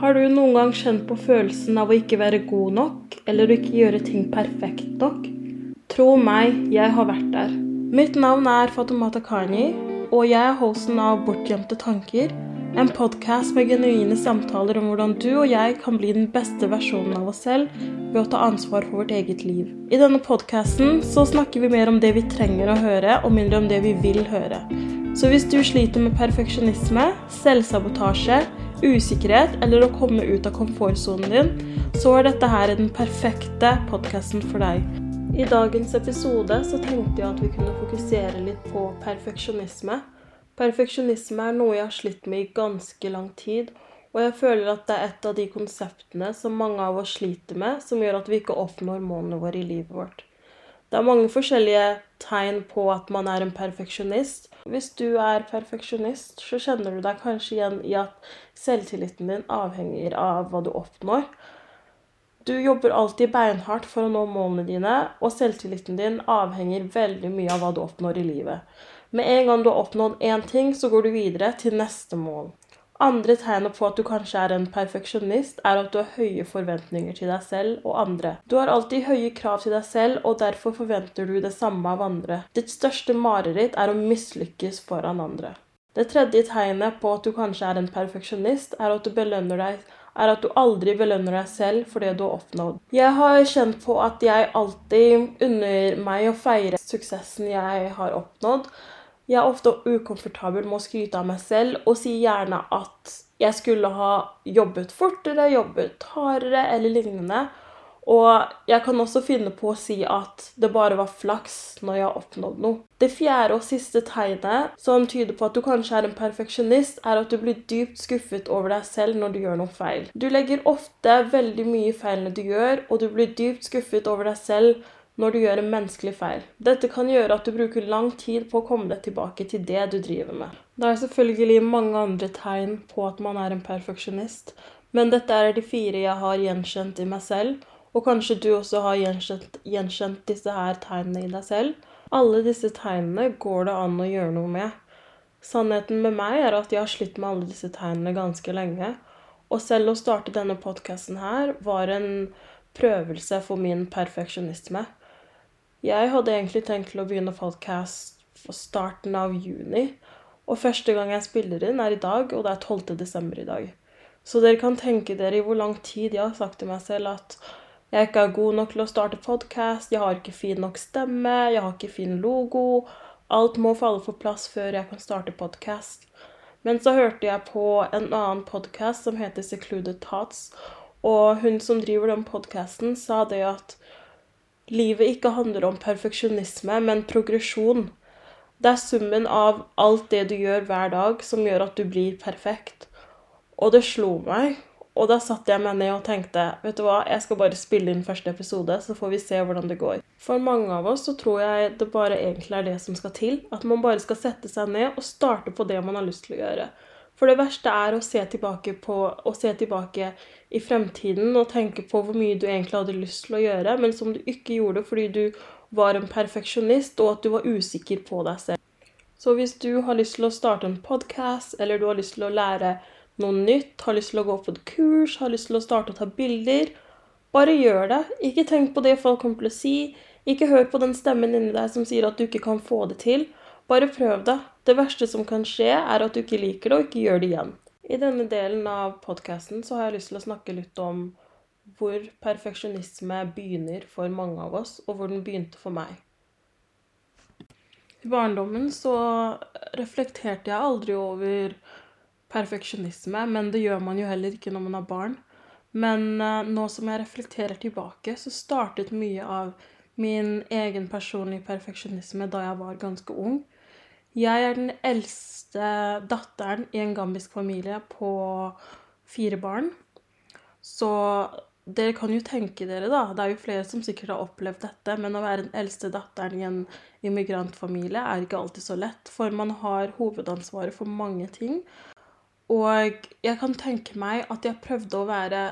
Har du noen gang kjent på følelsen av å ikke være god nok, eller å ikke gjøre ting perfekt nok? Tro meg, jeg har vært der. Mitt navn er Fatumata Kani, og jeg er hosten av Bortgjemte tanker, en podkast med genuine samtaler om hvordan du og jeg kan bli den beste versjonen av oss selv ved å ta ansvar for vårt eget liv. I denne podkasten så snakker vi mer om det vi trenger å høre, og mindre om det vi vil høre. Så hvis du sliter med perfeksjonisme, selvsabotasje, usikkerhet eller å komme ut av komfortsonen din, så er dette her den perfekte podkasten for deg. I dagens episode så tenkte jeg at vi kunne fokusere litt på perfeksjonisme. Perfeksjonisme er noe jeg har slitt med i ganske lang tid, og jeg føler at det er et av de konseptene som mange av oss sliter med, som gjør at vi ikke oppnår målene våre i livet vårt. Det er mange forskjellige tegn på at man er en perfeksjonist. Hvis du er perfeksjonist, så kjenner du deg kanskje igjen i at selvtilliten din avhenger av hva du oppnår. Du jobber alltid beinhardt for å nå målene dine, og selvtilliten din avhenger veldig mye av hva du oppnår i livet. Med en gang du har oppnådd én ting, så går du videre til neste mål. Andre tegnet på at du kanskje er en perfeksjonist, er at du har høye forventninger til deg selv og andre. Du har alltid høye krav til deg selv, og derfor forventer du det samme av andre. Ditt største mareritt er å mislykkes foran andre. Det tredje tegnet på at du kanskje er en perfeksjonist, er at du belønner deg er at du aldri belønner deg selv for det du har oppnådd. Jeg har kjent på at jeg alltid unner meg å feire suksessen jeg har oppnådd. Jeg er ofte ukomfortabel med å skryte av meg selv og sier gjerne at jeg skulle ha jobbet fortere, jobbet hardere eller lignende. Og jeg kan også finne på å si at det bare var flaks når jeg har oppnådd noe. Det fjerde og siste tegnet som tyder på at du kanskje er en perfeksjonist, er at du blir dypt skuffet over deg selv når du gjør noe feil. Du legger ofte veldig mye i feilene du gjør, og du blir dypt skuffet over deg selv når du gjør en menneskelig feil. Dette kan gjøre at du bruker lang tid på å komme deg tilbake til det du driver med. Det er selvfølgelig mange andre tegn på at man er en perfeksjonist, men dette er de fire jeg har gjenkjent i meg selv, og kanskje du også har gjenkjent, gjenkjent disse her tegnene i deg selv. Alle disse tegnene går det an å gjøre noe med. Sannheten med meg er at jeg har slitt med alle disse tegnene ganske lenge. Og selv å starte denne podkasten her var en prøvelse for min perfeksjonisme. Jeg hadde egentlig tenkt til å begynne podcast for starten av juni. Og første gang jeg spiller inn, er i dag, og det er 12. desember i dag. Så dere kan tenke dere i hvor lang tid jeg har sagt til meg selv at jeg ikke er god nok til å starte podkast, jeg har ikke fin nok stemme, jeg har ikke fin logo. Alt må falle på plass før jeg kan starte podkast. Men så hørte jeg på en annen podkast som heter Secluded Thoughts, og hun som driver den podkasten, sa det at livet ikke handler om perfeksjonisme, men progresjon. Det er summen av alt det du gjør hver dag, som gjør at du blir perfekt. Og det slo meg. Og da satte jeg meg ned og tenkte vet du hva, jeg skal bare spille inn første episode, så får vi se hvordan det går. For mange av oss så tror jeg det bare egentlig er det som skal til. At man bare skal sette seg ned og starte på det man har lyst til å gjøre. For det verste er å se tilbake, på, å se tilbake i fremtiden og tenke på hvor mye du egentlig hadde lyst til å gjøre, men som du ikke gjorde fordi du var en perfeksjonist og at du var usikker på deg selv. Så hvis du har lyst til å starte en podkast, eller du har lyst til å lære noe nytt, har lyst til å gå på et kurs, har lyst til å starte å ta bilder, bare gjør det. Ikke tenk på det folk kommer til å si. Ikke hør på den stemmen inni deg som sier at du ikke kan få det til. Bare prøv det. Det verste som kan skje, er at du ikke liker det, og ikke gjør det igjen. I denne delen av podkasten så har jeg lyst til å snakke litt om hvor perfeksjonisme begynner for mange av oss, og hvor den begynte for meg. I barndommen så reflekterte jeg aldri over perfeksjonisme, men det gjør man jo heller ikke når man er barn. Men uh, nå som jeg reflekterer tilbake, så startet mye av min egen personlige perfeksjonisme da jeg var ganske ung. Jeg er den eldste datteren i en gambisk familie på fire barn. Så dere kan jo tenke dere, da. Det er jo flere som sikkert har opplevd dette. Men å være den eldste datteren i en immigrantfamilie er ikke alltid så lett. For man har hovedansvaret for mange ting. Og jeg kan tenke meg at jeg prøvde å være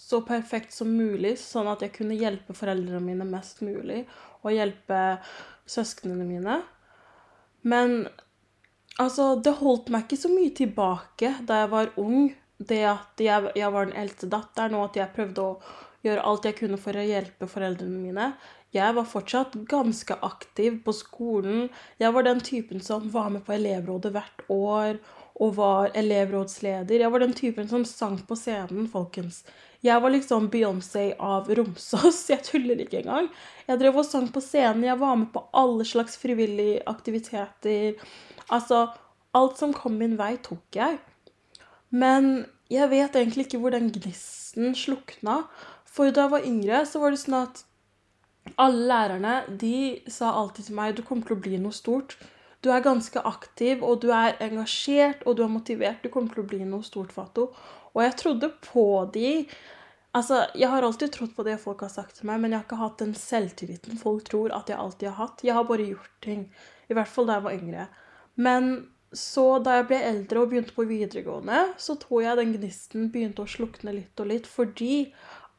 så perfekt som mulig, sånn at jeg kunne hjelpe foreldrene mine mest mulig, og hjelpe søsknene mine. Men Altså, det holdt meg ikke så mye tilbake da jeg var ung. Det at jeg, jeg var den eldste datteren, og at jeg prøvde å gjøre alt jeg kunne for å hjelpe foreldrene mine. Jeg var fortsatt ganske aktiv på skolen. Jeg var den typen som var med på elevrådet hvert år og var elevrådsleder. Jeg var den typen som sang på scenen, folkens. Jeg var liksom Beyoncé av Romsås. Jeg tuller ikke engang. Jeg drev og sang på scenen. Jeg var med på alle slags frivillige aktiviteter. Altså, alt som kom min vei, tok jeg. Men jeg vet egentlig ikke hvor den gnisten slukna. For da jeg var yngre, så var det sånn at alle lærerne de sa alltid til meg du kommer til å bli noe stort. Du er ganske aktiv, og du er engasjert, og du er motivert. Du kommer til å bli noe stort, Fato. Og jeg trodde på de. Altså, Jeg har alltid trodd på det folk har sagt til meg, men jeg har ikke hatt den selvtilliten folk tror at jeg alltid har hatt. Jeg har bare gjort ting. I hvert fall da jeg var yngre. Men så da jeg ble eldre og begynte på videregående, så tror jeg den gnisten begynte å slukne litt og litt, fordi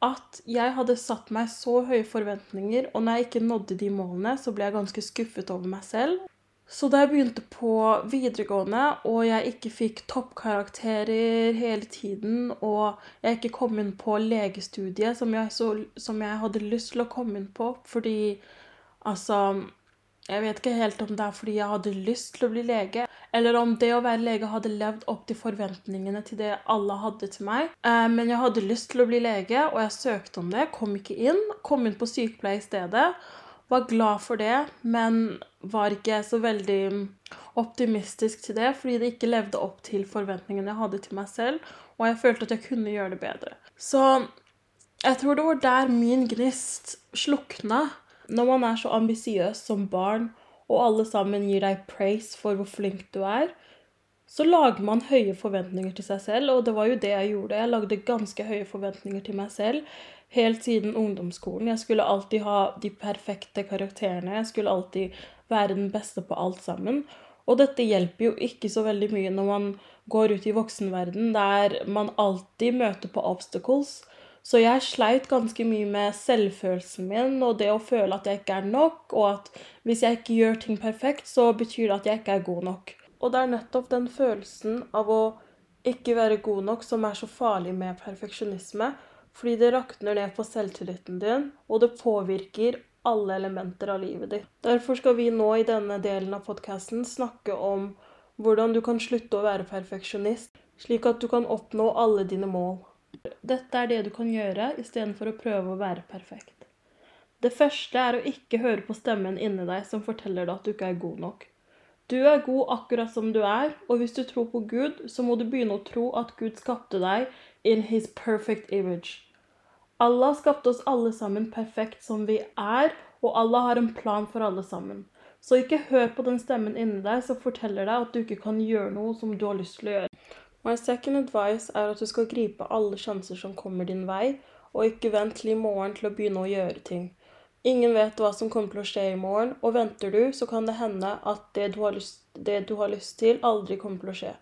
at jeg hadde satt meg så høye forventninger, og når jeg ikke nådde de målene, så ble jeg ganske skuffet over meg selv. Så da jeg begynte på videregående, og jeg ikke fikk toppkarakterer hele tiden, og jeg ikke kom inn på legestudiet som jeg, så, som jeg hadde lyst til å komme inn på fordi Altså Jeg vet ikke helt om det er fordi jeg hadde lyst til å bli lege, eller om det å være lege hadde levd opp til forventningene til det alle hadde til meg. Eh, men jeg hadde lyst til å bli lege, og jeg søkte om det. Kom ikke inn. Kom inn på sykepleie i stedet. Var glad for det, men var ikke så veldig optimistisk til det, fordi det ikke levde opp til forventningene jeg hadde til meg selv, og jeg følte at jeg kunne gjøre det bedre. Så jeg tror det var der min gnist slukna. Når man er så ambisiøs som barn, og alle sammen gir deg praise for hvor flink du er, så lager man høye forventninger til seg selv, og det var jo det jeg gjorde. Jeg lagde ganske høye forventninger til meg selv helt siden ungdomsskolen. Jeg skulle alltid ha de perfekte karakterene. Jeg skulle alltid være den beste på alt sammen. Og dette hjelper jo ikke så veldig mye når man går ut i voksenverden, der man alltid møter på obstacles. Så jeg sleit ganske mye med selvfølelsen min og det å føle at jeg ikke er nok, og at hvis jeg ikke gjør ting perfekt, så betyr det at jeg ikke er god nok. Og det er nettopp den følelsen av å ikke være god nok som er så farlig med perfeksjonisme. Fordi det rakner ned på selvtilliten din, og det påvirker alle elementer av livet ditt. Derfor skal vi nå i denne delen av podkasten snakke om hvordan du kan slutte å være perfeksjonist, slik at du kan oppnå alle dine mål. Dette er det du kan gjøre istedenfor å prøve å være perfekt. Det første er å ikke høre på stemmen inni deg som forteller deg at du ikke er god nok. Du er god akkurat som du er, og hvis du tror på Gud, så må du begynne å tro at Gud skapte deg in his perfect image. Allah skapte oss alle sammen perfekt som vi er, og Allah har en plan for alle sammen. Så ikke hør på den stemmen inni deg som forteller deg at du ikke kan gjøre noe som du har lyst til å gjøre. My second advice er at du skal gripe alle sjanser som kommer din vei, og ikke vent til i morgen til å begynne å gjøre ting. Ingen vet hva som kommer til å skje i morgen, og venter du, så kan det hende at det du har lyst, du har lyst til, aldri kommer til å skje.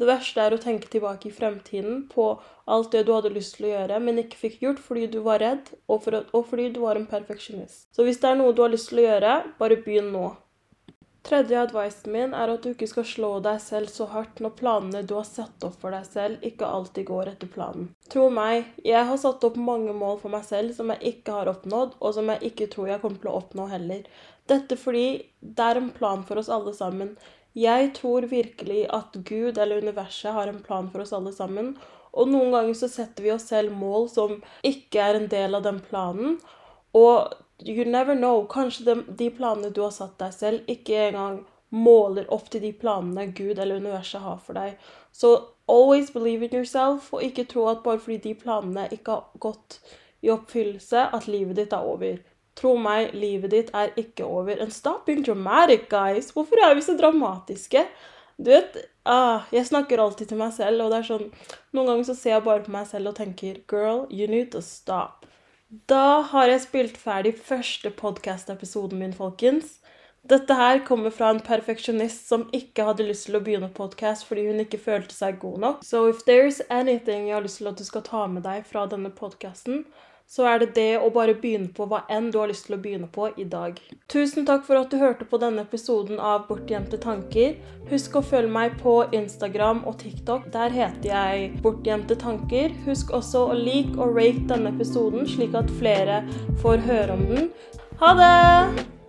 Det verste er å tenke tilbake i fremtiden på alt det du hadde lyst til å gjøre, men ikke fikk gjort fordi du var redd, og, for, og fordi du var en perfeksjonist. Så hvis det er noe du har lyst til å gjøre, bare begynn nå. Tredje advicen min er at du ikke skal slå deg selv så hardt når planene du har satt opp for deg selv, ikke alltid går etter planen. Tro meg, jeg har satt opp mange mål for meg selv som jeg ikke har oppnådd, og som jeg ikke tror jeg kommer til å oppnå heller. Dette fordi det er en plan for oss alle sammen. Jeg tror virkelig at Gud eller universet har en plan for oss alle sammen. Og noen ganger så setter vi oss selv mål som ikke er en del av den planen. Og you never know. Kanskje de, de planene du har satt deg selv, ikke engang måler opp til de planene Gud eller universet har for deg. Så always believe in yourself, og ikke tro at bare fordi de planene ikke har gått i oppfyllelse, at livet ditt er over. Tro meg, livet ditt er ikke over. And stop being dramatic, guys. Hvorfor er vi så dramatiske? Du vet, ah, Jeg snakker alltid til meg selv, og det er sånn Noen ganger så ser jeg bare på meg selv og tenker Girl, you need to stop. Da har jeg spilt ferdig første podkast-episoden min, folkens. Dette her kommer fra en perfeksjonist som ikke hadde lyst til å begynne podkast fordi hun ikke følte seg god nok. So if there's anything jeg har lyst til at du skal ta med deg fra denne podkasten, så er det det å bare begynne på hva enn du har lyst til å begynne på i dag. Tusen takk for at du hørte på denne episoden av Bortgjemte tanker. Husk å følge meg på Instagram og TikTok. Der heter jeg Bortgjemte tanker. Husk også å like og rate denne episoden, slik at flere får høre om den. Ha det!